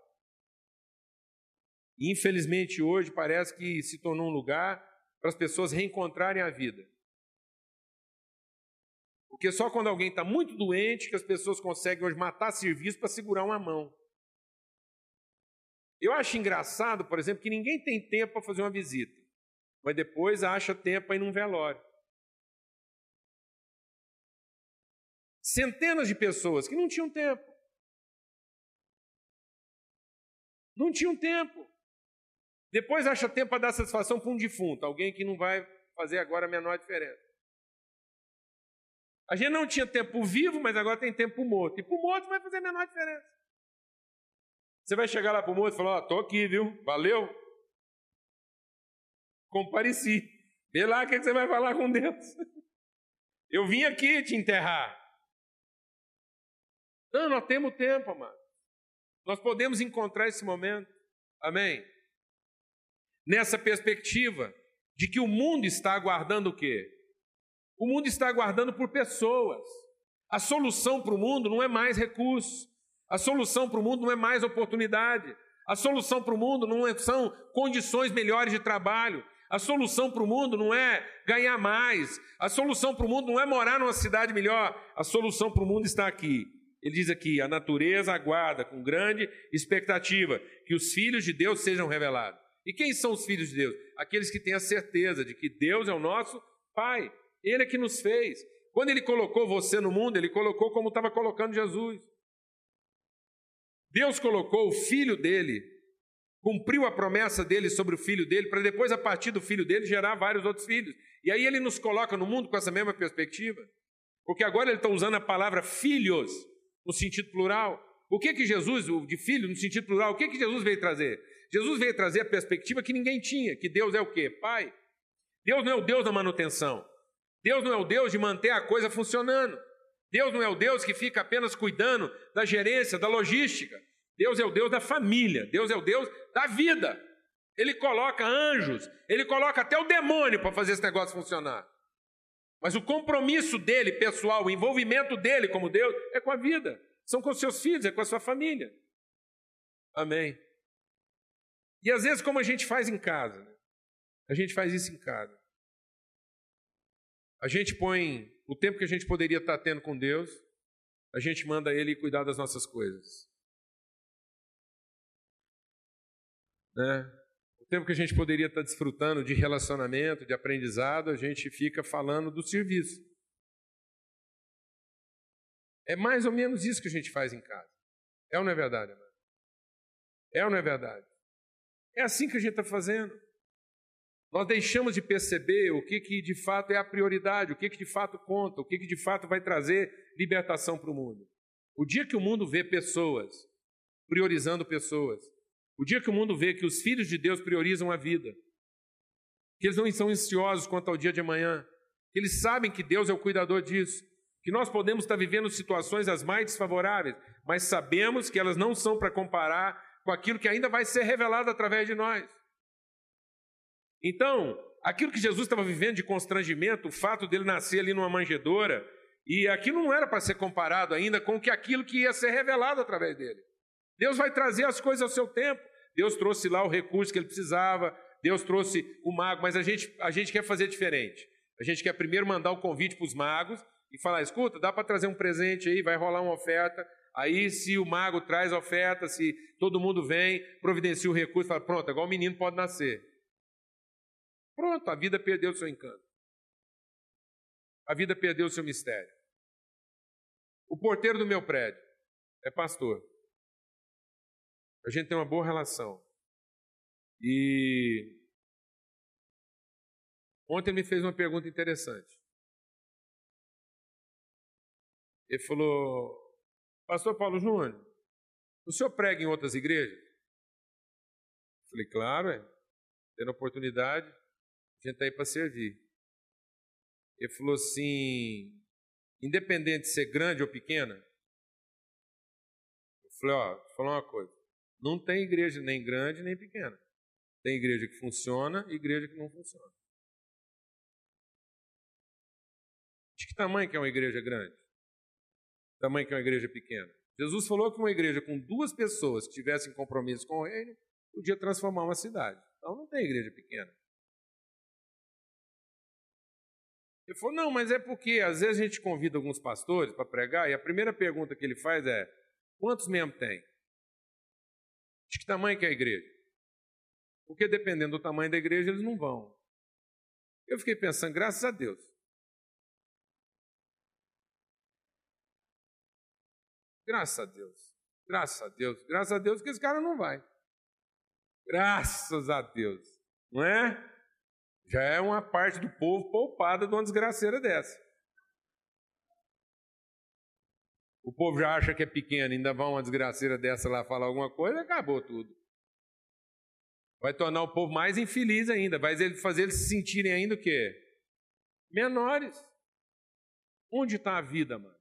E infelizmente hoje parece que se tornou um lugar para as pessoas reencontrarem a vida. Porque só quando alguém está muito doente que as pessoas conseguem hoje matar serviço para segurar uma mão. Eu acho engraçado, por exemplo, que ninguém tem tempo para fazer uma visita, mas depois acha tempo para ir num velório. Centenas de pessoas que não tinham tempo. Não tinham tempo. Depois acha tempo para dar satisfação para um defunto, alguém que não vai fazer agora a menor diferença. A gente não tinha tempo vivo, mas agora tem tempo morto. E para o morto vai fazer a menor diferença. Você vai chegar lá para o morto e falar: oh, estou aqui, viu? Valeu? Compareci. Vê lá o que você vai falar com Deus. Eu vim aqui te enterrar. Não, nós temos tempo, amado. Nós podemos encontrar esse momento. Amém? Nessa perspectiva de que o mundo está aguardando o quê? O mundo está aguardando por pessoas. A solução para o mundo não é mais recurso. A solução para o mundo não é mais oportunidade. A solução para o mundo não é, são condições melhores de trabalho. A solução para o mundo não é ganhar mais. A solução para o mundo não é morar numa cidade melhor. A solução para o mundo está aqui ele diz aqui: a natureza aguarda com grande expectativa que os filhos de Deus sejam revelados. E quem são os filhos de Deus? Aqueles que têm a certeza de que Deus é o nosso Pai, Ele é que nos fez. Quando Ele colocou você no mundo, Ele colocou como estava colocando Jesus. Deus colocou o filho dele, cumpriu a promessa dele sobre o filho dele, para depois, a partir do filho dele, gerar vários outros filhos. E aí ele nos coloca no mundo com essa mesma perspectiva. Porque agora ele está usando a palavra filhos no sentido plural. O que que Jesus, de filho, no sentido plural, o que que Jesus veio trazer? Jesus veio trazer a perspectiva que ninguém tinha, que Deus é o quê? Pai. Deus não é o Deus da manutenção. Deus não é o Deus de manter a coisa funcionando. Deus não é o Deus que fica apenas cuidando da gerência, da logística. Deus é o Deus da família. Deus é o Deus da vida. Ele coloca anjos, ele coloca até o demônio para fazer esse negócio funcionar. Mas o compromisso dele, pessoal, o envolvimento dele como Deus, é com a vida. São com os seus filhos, é com a sua família. Amém. E às vezes, como a gente faz em casa, né? a gente faz isso em casa. A gente põe o tempo que a gente poderia estar tendo com Deus, a gente manda Ele cuidar das nossas coisas. Né? Tempo que a gente poderia estar desfrutando de relacionamento, de aprendizado, a gente fica falando do serviço. É mais ou menos isso que a gente faz em casa. É ou não é verdade, amado? É ou não é verdade? É assim que a gente está fazendo. Nós deixamos de perceber o que, que de fato é a prioridade, o que, que de fato conta, o que, que de fato vai trazer libertação para o mundo. O dia que o mundo vê pessoas priorizando pessoas, o dia que o mundo vê que os filhos de Deus priorizam a vida, que eles não estão ansiosos quanto ao dia de amanhã, que eles sabem que Deus é o cuidador disso, que nós podemos estar vivendo situações as mais desfavoráveis, mas sabemos que elas não são para comparar com aquilo que ainda vai ser revelado através de nós. Então, aquilo que Jesus estava vivendo de constrangimento, o fato dele nascer ali numa manjedoura, e aquilo não era para ser comparado ainda com aquilo que ia ser revelado através dele. Deus vai trazer as coisas ao seu tempo. Deus trouxe lá o recurso que ele precisava, Deus trouxe o mago, mas a gente, a gente quer fazer diferente. A gente quer primeiro mandar o convite para os magos e falar: escuta, dá para trazer um presente aí, vai rolar uma oferta. Aí, se o mago traz a oferta, se todo mundo vem, providencia o recurso, fala: pronto, agora o menino pode nascer. Pronto, a vida perdeu o seu encanto. A vida perdeu o seu mistério. O porteiro do meu prédio é pastor. A gente tem uma boa relação. E ontem ele me fez uma pergunta interessante. Ele falou: Pastor Paulo Júnior, o senhor prega em outras igrejas? Eu falei: Claro, é. Tendo oportunidade, a gente está aí para servir. Ele falou assim: independente de ser grande ou pequena, eu falei: Ó, vou falar uma coisa. Não tem igreja nem grande nem pequena. Tem igreja que funciona e igreja que não funciona. De que tamanho que é uma igreja grande? Tamanho que é uma igreja pequena? Jesus falou que uma igreja com duas pessoas que tivessem compromisso com o reino podia transformar uma cidade. Então não tem igreja pequena. Ele falou: não, mas é porque às vezes a gente convida alguns pastores para pregar e a primeira pergunta que ele faz é: quantos membros tem? De que tamanho que é a igreja? Porque dependendo do tamanho da igreja, eles não vão. Eu fiquei pensando, graças a Deus. Graças a Deus. Graças a Deus. Graças a Deus que esse cara não vai. Graças a Deus. Não é? Já é uma parte do povo poupada de uma desgraceira dessa. O povo já acha que é pequeno, ainda vai uma desgraceira dessa lá falar alguma coisa, acabou tudo. Vai tornar o povo mais infeliz ainda, vai fazer eles se sentirem ainda o quê? Menores. Onde está a vida, mano?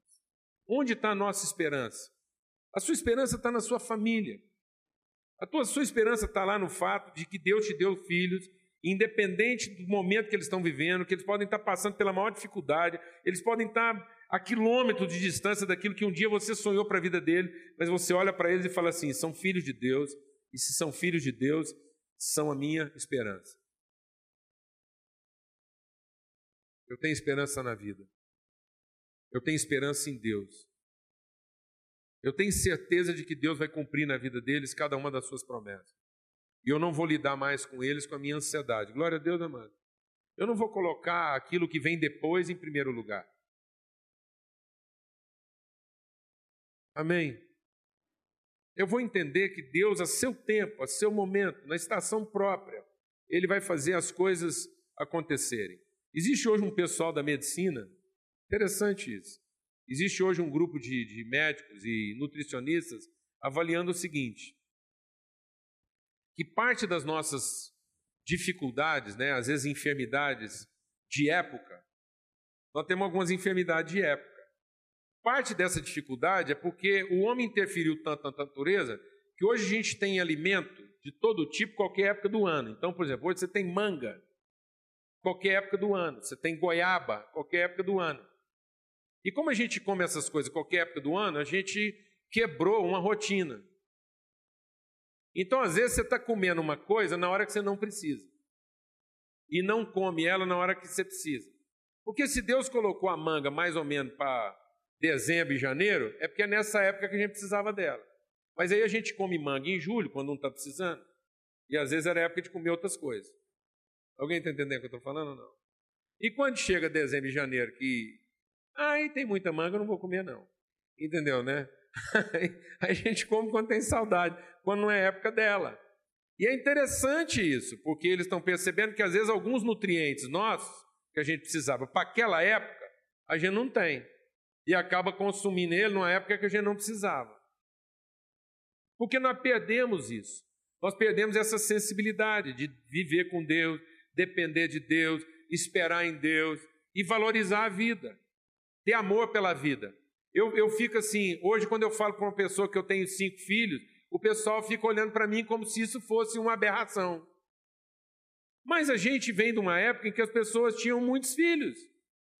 Onde está a nossa esperança? A sua esperança está na sua família. A tua, sua esperança está lá no fato de que Deus te deu filhos, independente do momento que eles estão vivendo, que eles podem estar passando pela maior dificuldade, eles podem estar a quilômetros de distância daquilo que um dia você sonhou para a vida dele, mas você olha para eles e fala assim: são filhos de Deus, e se são filhos de Deus, são a minha esperança. Eu tenho esperança na vida. Eu tenho esperança em Deus. Eu tenho certeza de que Deus vai cumprir na vida deles cada uma das suas promessas. E eu não vou lidar mais com eles com a minha ansiedade. Glória a Deus, amado. Eu não vou colocar aquilo que vem depois em primeiro lugar. Amém? Eu vou entender que Deus, a seu tempo, a seu momento, na estação própria, Ele vai fazer as coisas acontecerem. Existe hoje um pessoal da medicina, interessante isso. Existe hoje um grupo de, de médicos e nutricionistas avaliando o seguinte: que parte das nossas dificuldades, né, às vezes enfermidades de época, nós temos algumas enfermidades de época. Parte dessa dificuldade é porque o homem interferiu tanto na natureza que hoje a gente tem alimento de todo tipo, qualquer época do ano. Então, por exemplo, hoje você tem manga, qualquer época do ano. Você tem goiaba, qualquer época do ano. E como a gente come essas coisas qualquer época do ano, a gente quebrou uma rotina. Então, às vezes, você está comendo uma coisa na hora que você não precisa. E não come ela na hora que você precisa. Porque se Deus colocou a manga mais ou menos para dezembro e janeiro, é porque é nessa época que a gente precisava dela. Mas aí a gente come manga em julho, quando não está precisando. E às vezes era época de comer outras coisas. Alguém está entendendo o que eu estou falando ou não? E quando chega dezembro e janeiro, que. Aí tem muita manga, eu não vou comer, não. Entendeu, né? A gente come quando tem saudade, quando não é época dela. E é interessante isso, porque eles estão percebendo que às vezes alguns nutrientes nossos, que a gente precisava para aquela época, a gente não tem. E acaba consumindo ele numa época que a gente não precisava. Porque nós perdemos isso. Nós perdemos essa sensibilidade de viver com Deus, depender de Deus, esperar em Deus e valorizar a vida, ter amor pela vida. Eu, eu fico assim, hoje, quando eu falo com uma pessoa que eu tenho cinco filhos, o pessoal fica olhando para mim como se isso fosse uma aberração. Mas a gente vem de uma época em que as pessoas tinham muitos filhos,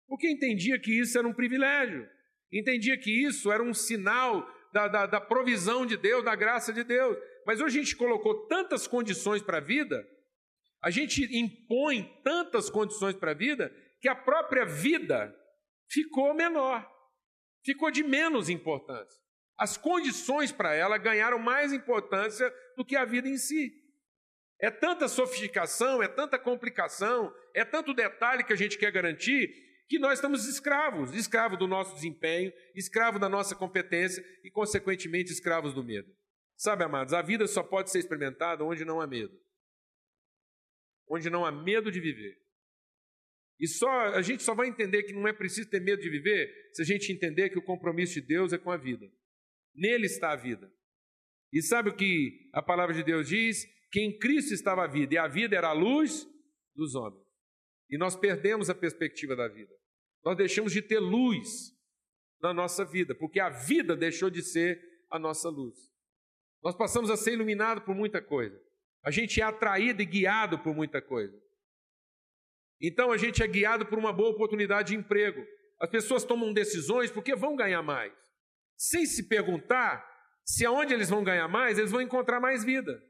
porque entendia que isso era um privilégio, entendia que isso era um sinal da, da, da provisão de Deus, da graça de Deus. Mas hoje a gente colocou tantas condições para a vida, a gente impõe tantas condições para a vida, que a própria vida ficou menor, ficou de menos importância. As condições para ela ganharam mais importância do que a vida em si. É tanta sofisticação, é tanta complicação, é tanto detalhe que a gente quer garantir, que nós estamos escravos escravos do nosso desempenho, escravos da nossa competência e, consequentemente, escravos do medo. Sabe, amados, a vida só pode ser experimentada onde não há medo. Onde não há medo de viver. E só a gente só vai entender que não é preciso ter medo de viver se a gente entender que o compromisso de Deus é com a vida. Nele está a vida. E sabe o que a palavra de Deus diz? Que em Cristo estava a vida, e a vida era a luz dos homens. E nós perdemos a perspectiva da vida. Nós deixamos de ter luz na nossa vida, porque a vida deixou de ser a nossa luz. Nós passamos a ser iluminados por muita coisa. A gente é atraído e guiado por muita coisa. Então a gente é guiado por uma boa oportunidade de emprego. As pessoas tomam decisões porque vão ganhar mais sem se perguntar se aonde eles vão ganhar mais, eles vão encontrar mais vida.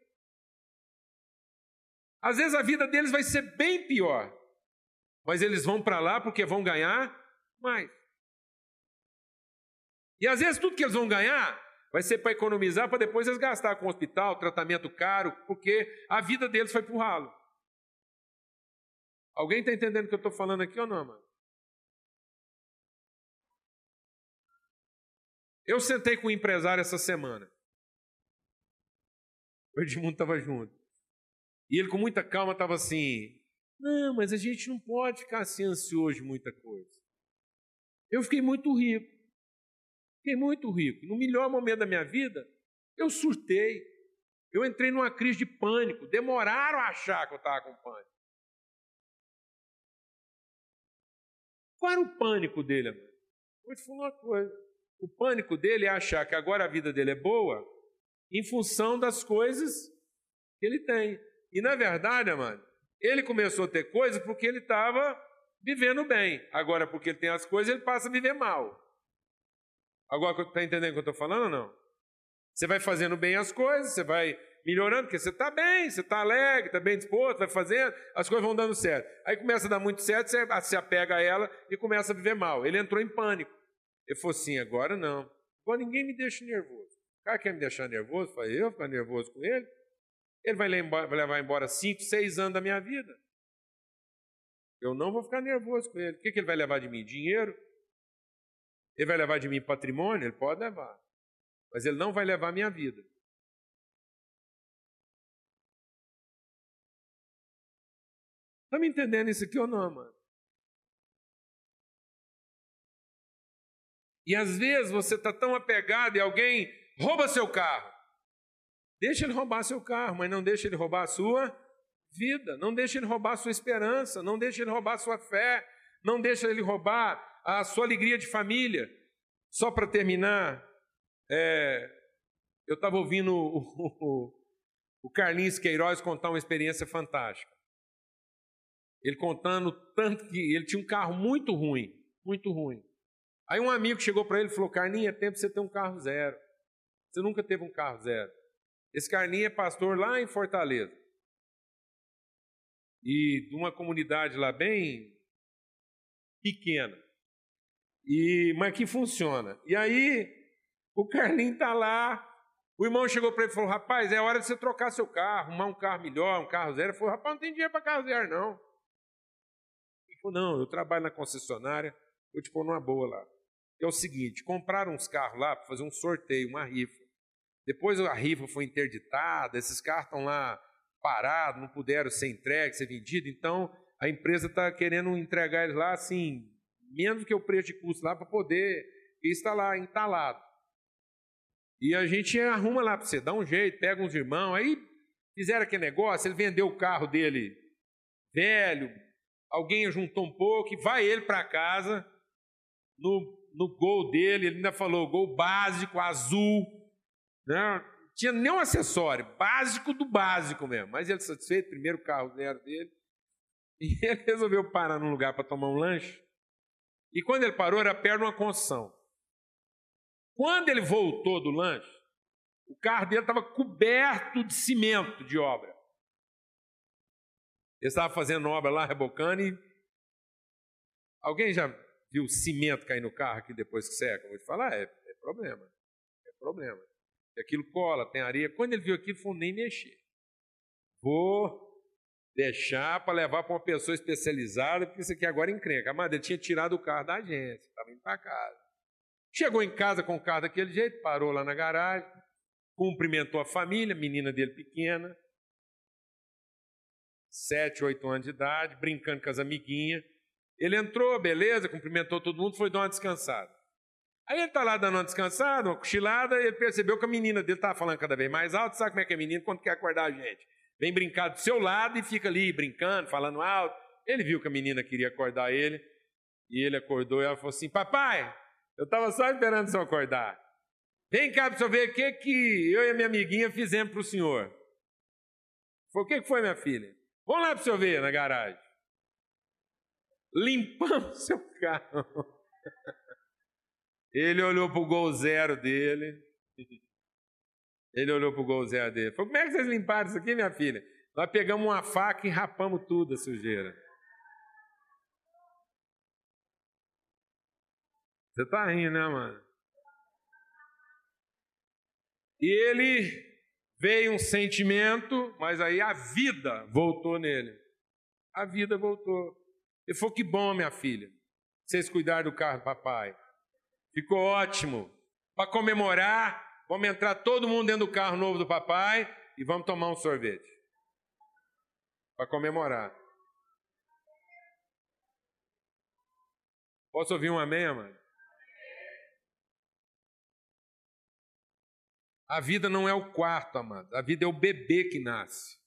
Às vezes a vida deles vai ser bem pior, mas eles vão para lá porque vão ganhar mais. E às vezes tudo que eles vão ganhar vai ser para economizar, para depois eles gastar com hospital, tratamento caro, porque a vida deles foi o ralo. Alguém está entendendo o que eu estou falando aqui ou não, mano? Eu sentei com um empresário essa semana. O Edmundo estava junto. E ele, com muita calma, estava assim: Não, mas a gente não pode ficar assim ansioso de muita coisa. Eu fiquei muito rico. Fiquei muito rico. No melhor momento da minha vida, eu surtei. Eu entrei numa crise de pânico. Demoraram a achar que eu estava com pânico. Qual era o pânico dele? Vou te falar uma coisa. O pânico dele é achar que agora a vida dele é boa em função das coisas que ele tem. E na verdade, mano, ele começou a ter coisas porque ele estava vivendo bem. Agora, porque ele tem as coisas, ele passa a viver mal. Agora, está entendendo o que eu estou falando ou não? Você vai fazendo bem as coisas, você vai melhorando, porque você está bem, você está alegre, está bem disposto, vai fazendo, as coisas vão dando certo. Aí começa a dar muito certo, você se apega a ela e começa a viver mal. Ele entrou em pânico. Ele falou assim: agora não. Agora ninguém me deixa nervoso. O cara quer me deixar nervoso? Falei, eu ficar nervoso com ele? Ele vai levar embora cinco, seis anos da minha vida. Eu não vou ficar nervoso com ele. O que, que ele vai levar de mim? Dinheiro? Ele vai levar de mim patrimônio? Ele pode levar. Mas ele não vai levar minha vida. Está me entendendo isso aqui ou não, mano? E às vezes você está tão apegado e alguém rouba seu carro. Deixa ele roubar seu carro, mas não deixa ele roubar a sua vida, não deixa ele roubar a sua esperança, não deixa ele roubar a sua fé, não deixa ele roubar a sua alegria de família. Só para terminar, é, eu estava ouvindo o, o, o Carlinhos Queiroz contar uma experiência fantástica. Ele contando tanto que ele tinha um carro muito ruim, muito ruim. Aí um amigo chegou para ele e falou: Carlinha, é tempo de você ter um carro zero. Você nunca teve um carro zero. Esse Carlinha é pastor lá em Fortaleza. E de uma comunidade lá bem pequena. E, mas que funciona. E aí, o Carlinho está lá. O irmão chegou para ele e falou: Rapaz, é hora de você trocar seu carro, arrumar um carro melhor, um carro zero. Ele falou: Rapaz, não tem dinheiro para carro zero, não. Ele falou: Não, eu trabalho na concessionária, vou te pôr numa boa lá que é o seguinte: compraram uns carros lá para fazer um sorteio, uma rifa. Depois a rifa foi interditada, esses carros estão lá parado, não puderam ser entregues, ser vendidos, então a empresa está querendo entregar eles lá assim, menos que o preço de custo lá para poder lá entalado. E a gente arruma lá para você, dá um jeito, pega uns irmãos, aí fizeram aquele negócio, ele vendeu o carro dele velho, alguém juntou um pouco e vai ele para casa no, no gol dele, ele ainda falou gol básico, azul, né? tinha nenhum acessório, básico do básico mesmo, mas ele satisfeito, primeiro carro zero dele, e ele resolveu parar num lugar para tomar um lanche, e quando ele parou era perto de uma construção. Quando ele voltou do lanche, o carro dele estava coberto de cimento de obra. Ele estava fazendo obra lá, rebocando, e alguém já viu cimento cair no carro aqui depois que seca? Vou te falar, é, é problema. É problema. Aquilo cola, tem areia. Quando ele viu aquilo, falou, nem mexer. Vou deixar para levar para uma pessoa especializada, porque isso aqui agora é encrenca. Amado, ele tinha tirado o carro da agência, estava indo para casa. Chegou em casa com o carro daquele jeito, parou lá na garagem, cumprimentou a família, menina dele pequena, sete, oito anos de idade, brincando com as amiguinhas. Ele entrou, beleza, cumprimentou todo mundo, foi dar uma descansada. Aí ele está lá dando uma descansada, uma cochilada, e ele percebeu que a menina dele estava falando cada vez mais alto. Sabe como é que é menino quando quer acordar a gente? Vem brincar do seu lado e fica ali brincando, falando alto. Ele viu que a menina queria acordar ele, e ele acordou e ela falou assim: Papai, eu estava só esperando o senhor acordar. Vem cá para o senhor ver o que, que eu e a minha amiguinha fizemos para o senhor. Foi o que, que foi, minha filha? Vamos lá para o senhor ver na garagem. Limpamos seu carro. Ele olhou para o gol zero dele. Ele olhou para o gol zero dele. Falou: Como é que vocês limparam isso aqui, minha filha? Nós pegamos uma faca e rapamos tudo a sujeira. Você está rindo, né, mano? E ele veio um sentimento, mas aí a vida voltou nele. A vida voltou. Ele falou: Que bom, minha filha, vocês cuidaram do carro do papai. Ficou ótimo. Para comemorar, vamos entrar todo mundo dentro do carro novo do papai e vamos tomar um sorvete. Para comemorar. Posso ouvir um amém, amado? A vida não é o quarto, amado. A vida é o bebê que nasce.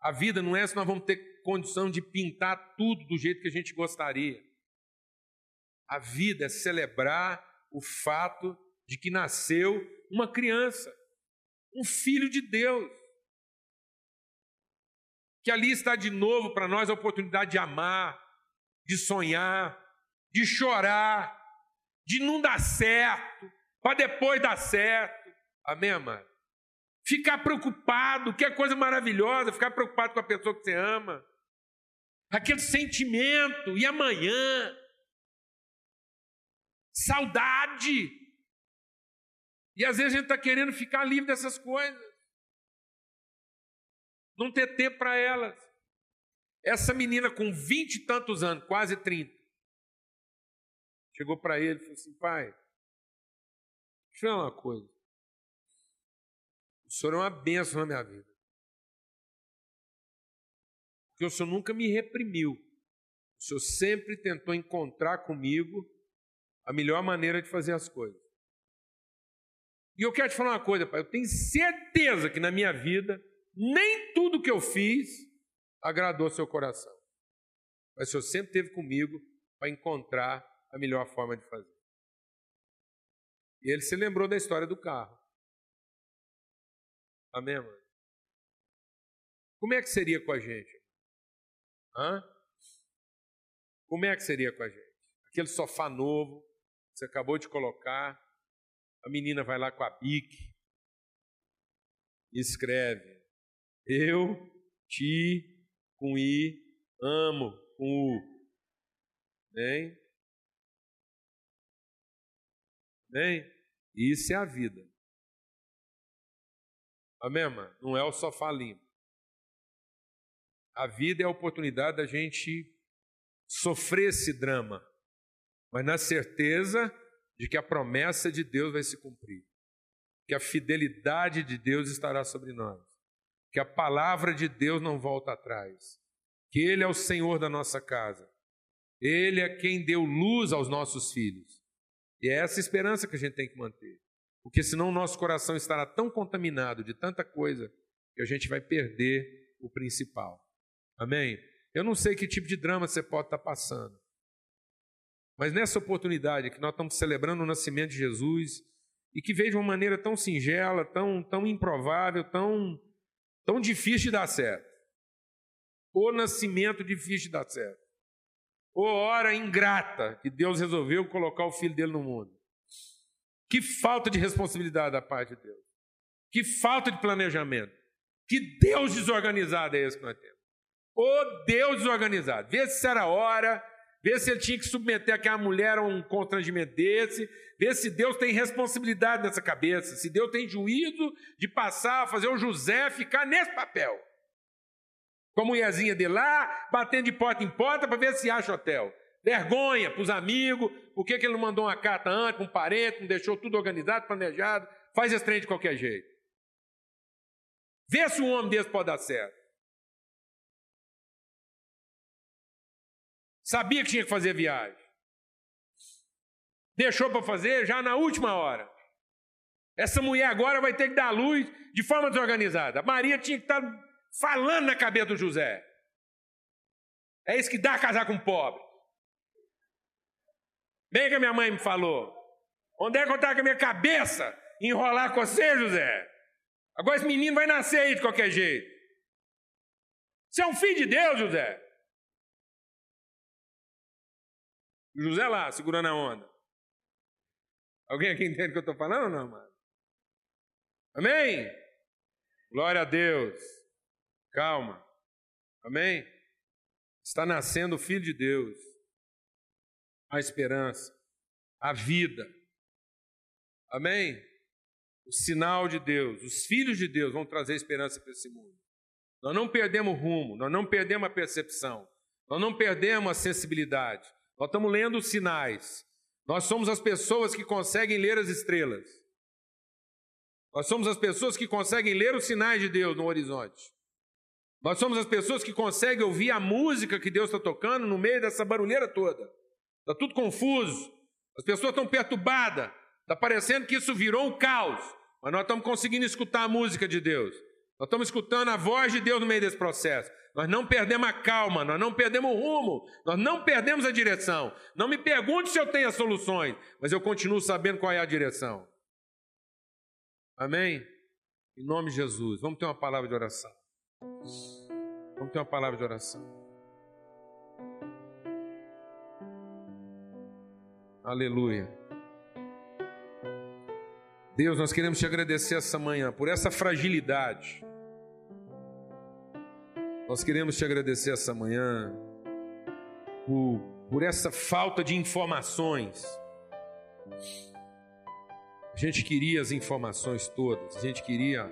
A vida não é se nós vamos ter condição de pintar tudo do jeito que a gente gostaria. A vida é celebrar o fato de que nasceu uma criança, um filho de Deus. Que ali está de novo para nós a oportunidade de amar, de sonhar, de chorar, de não dar certo, para depois dar certo. Amém, amado? Ficar preocupado, que é coisa maravilhosa, ficar preocupado com a pessoa que você ama. Aquele sentimento, e amanhã? Saudade. E às vezes a gente está querendo ficar livre dessas coisas, não ter tempo para elas. Essa menina com vinte e tantos anos, quase trinta, chegou para ele e falou assim: pai, deixa eu falar uma coisa. O senhor é uma bênção na minha vida. Porque o senhor nunca me reprimiu. O senhor sempre tentou encontrar comigo a melhor maneira de fazer as coisas. E eu quero te falar uma coisa, pai, eu tenho certeza que na minha vida, nem tudo que eu fiz agradou seu coração. Mas o Senhor sempre esteve comigo para encontrar a melhor forma de fazer. E ele se lembrou da história do carro. Amém, mano? Como é que seria com a gente? Hã? Como é que seria com a gente? Aquele sofá novo, você acabou de colocar, a menina vai lá com a bique e escreve: Eu te com i amo com u. Bem? Bem? Isso é a vida. Amém, mano? Não é o sofá limpo. A vida é a oportunidade da gente sofrer esse drama mas na certeza de que a promessa de Deus vai se cumprir. que a fidelidade de Deus estará sobre nós, que a palavra de Deus não volta atrás, que Ele é o Senhor da nossa casa, Ele é quem deu luz aos nossos filhos. E é essa esperança que a gente tem que manter, porque senão o nosso coração estará tão contaminado de tanta coisa que a gente vai perder o principal. Amém? Eu não sei que tipo de drama você pode estar passando, mas nessa oportunidade que nós estamos celebrando o nascimento de Jesus e que veio de uma maneira tão singela, tão, tão improvável, tão, tão difícil de dar certo. O nascimento difícil de dar certo. O hora ingrata que Deus resolveu colocar o filho dele no mundo. Que falta de responsabilidade da parte de Deus. Que falta de planejamento. Que Deus desorganizado é esse que nós temos. O Deus desorganizado. Vê se era hora, vê se ele tinha que submeter aquela mulher a um constrangimento desse, vê se Deus tem responsabilidade nessa cabeça, se Deus tem juízo de passar fazer o José ficar nesse papel. Com a mulherzinha de lá, batendo de porta em porta para ver se acha hotel. Vergonha para os amigos, por que, que ele não mandou uma carta antes, um parente, não deixou tudo organizado, planejado, faz esse trem de qualquer jeito. Vê se um homem desse pode dar certo. Sabia que tinha que fazer viagem. Deixou para fazer já na última hora. Essa mulher agora vai ter que dar luz de forma desorganizada. A Maria tinha que estar falando na cabeça do José. É isso que dá casar com pobre. Bem que a minha mãe me falou. Onde é que eu estava com a minha cabeça? Enrolar com você, José? Agora esse menino vai nascer aí de qualquer jeito. Você é um filho de Deus, José. José lá, segurando a onda. Alguém aqui entende o que eu estou falando ou não, mano? Amém? Glória a Deus. Calma. Amém? Está nascendo o Filho de Deus. A esperança. A vida. Amém? O sinal de Deus. Os filhos de Deus vão trazer esperança para esse mundo. Nós não perdemos rumo, nós não perdemos a percepção, nós não perdemos a sensibilidade. Nós estamos lendo os sinais. Nós somos as pessoas que conseguem ler as estrelas. Nós somos as pessoas que conseguem ler os sinais de Deus no horizonte. Nós somos as pessoas que conseguem ouvir a música que Deus está tocando no meio dessa barulheira toda. Está tudo confuso. As pessoas estão perturbadas. Está parecendo que isso virou um caos. Mas nós estamos conseguindo escutar a música de Deus. Nós estamos escutando a voz de Deus no meio desse processo. Nós não perdemos a calma, nós não perdemos o rumo, nós não perdemos a direção. Não me pergunte se eu tenho as soluções, mas eu continuo sabendo qual é a direção. Amém? Em nome de Jesus. Vamos ter uma palavra de oração. Vamos ter uma palavra de oração. Aleluia. Deus, nós queremos te agradecer essa manhã por essa fragilidade nós queremos te agradecer essa manhã por, por essa falta de informações. A gente queria as informações todas, a gente queria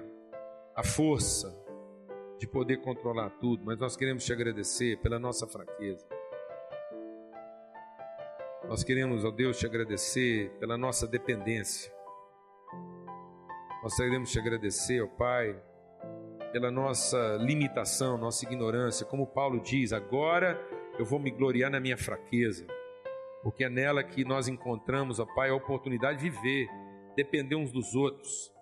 a força de poder controlar tudo, mas nós queremos te agradecer pela nossa fraqueza. Nós queremos, ó Deus, te agradecer pela nossa dependência. Nós queremos te agradecer, ó Pai, pela nossa limitação, nossa ignorância. Como Paulo diz, agora eu vou me gloriar na minha fraqueza, porque é nela que nós encontramos, ó Pai, a oportunidade de viver, depender uns dos outros.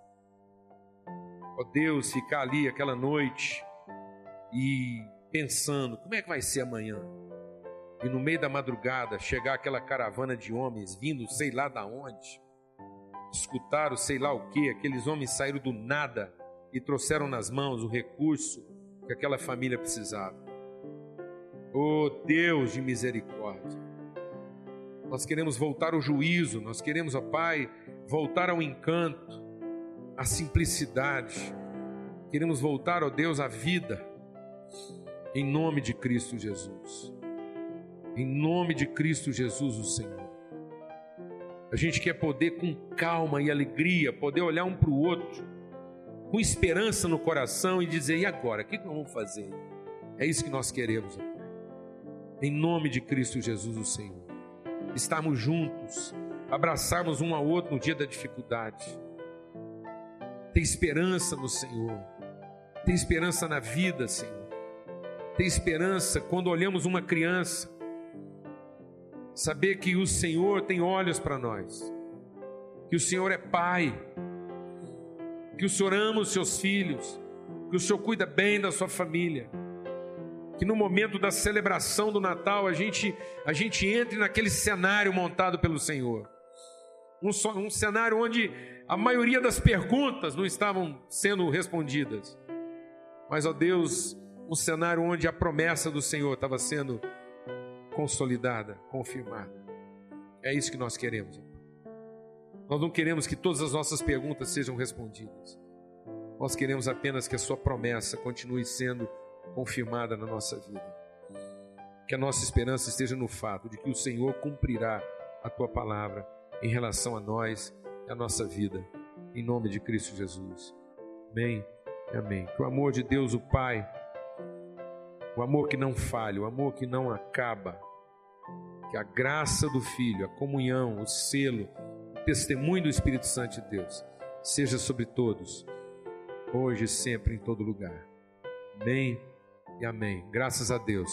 Ó Deus, ficar ali aquela noite e pensando, como é que vai ser amanhã? E no meio da madrugada chegar aquela caravana de homens vindo, sei lá da onde, escutaram sei lá o que, aqueles homens saíram do nada e trouxeram nas mãos o recurso que aquela família precisava. Oh Deus de misericórdia, nós queremos voltar ao juízo, nós queremos, ó Pai, voltar ao encanto, à simplicidade, queremos voltar, ó Deus, à vida, em nome de Cristo Jesus. Em nome de Cristo Jesus, o Senhor. A gente quer poder, com calma e alegria, poder olhar um para o outro com esperança no coração e dizer: e agora? O que nós vamos fazer? É isso que nós queremos, em nome de Cristo Jesus, o Senhor. Estarmos juntos, abraçarmos um ao outro no dia da dificuldade. ter esperança no Senhor, ter esperança na vida, Senhor, ter esperança quando olhamos uma criança, saber que o Senhor tem olhos para nós, que o Senhor é Pai, que o Senhor ama os seus filhos, que o Senhor cuida bem da sua família que no momento da celebração do Natal a gente, a gente entre naquele cenário montado pelo Senhor. Um, um cenário onde a maioria das perguntas não estavam sendo respondidas. Mas, ó Deus, um cenário onde a promessa do Senhor estava sendo consolidada, confirmada. É isso que nós queremos. Nós não queremos que todas as nossas perguntas sejam respondidas. Nós queremos apenas que a Sua promessa continue sendo confirmada na nossa vida. Que a nossa esperança esteja no fato de que o Senhor cumprirá a tua palavra em relação a nós e a nossa vida, em nome de Cristo Jesus. Amém. Amém. Que o amor de Deus, o Pai, o amor que não falha, o amor que não acaba, que a graça do Filho, a comunhão, o selo, testemunho do Espírito Santo de Deus, seja sobre todos, hoje e sempre, em todo lugar. Amém e amém. Graças a Deus.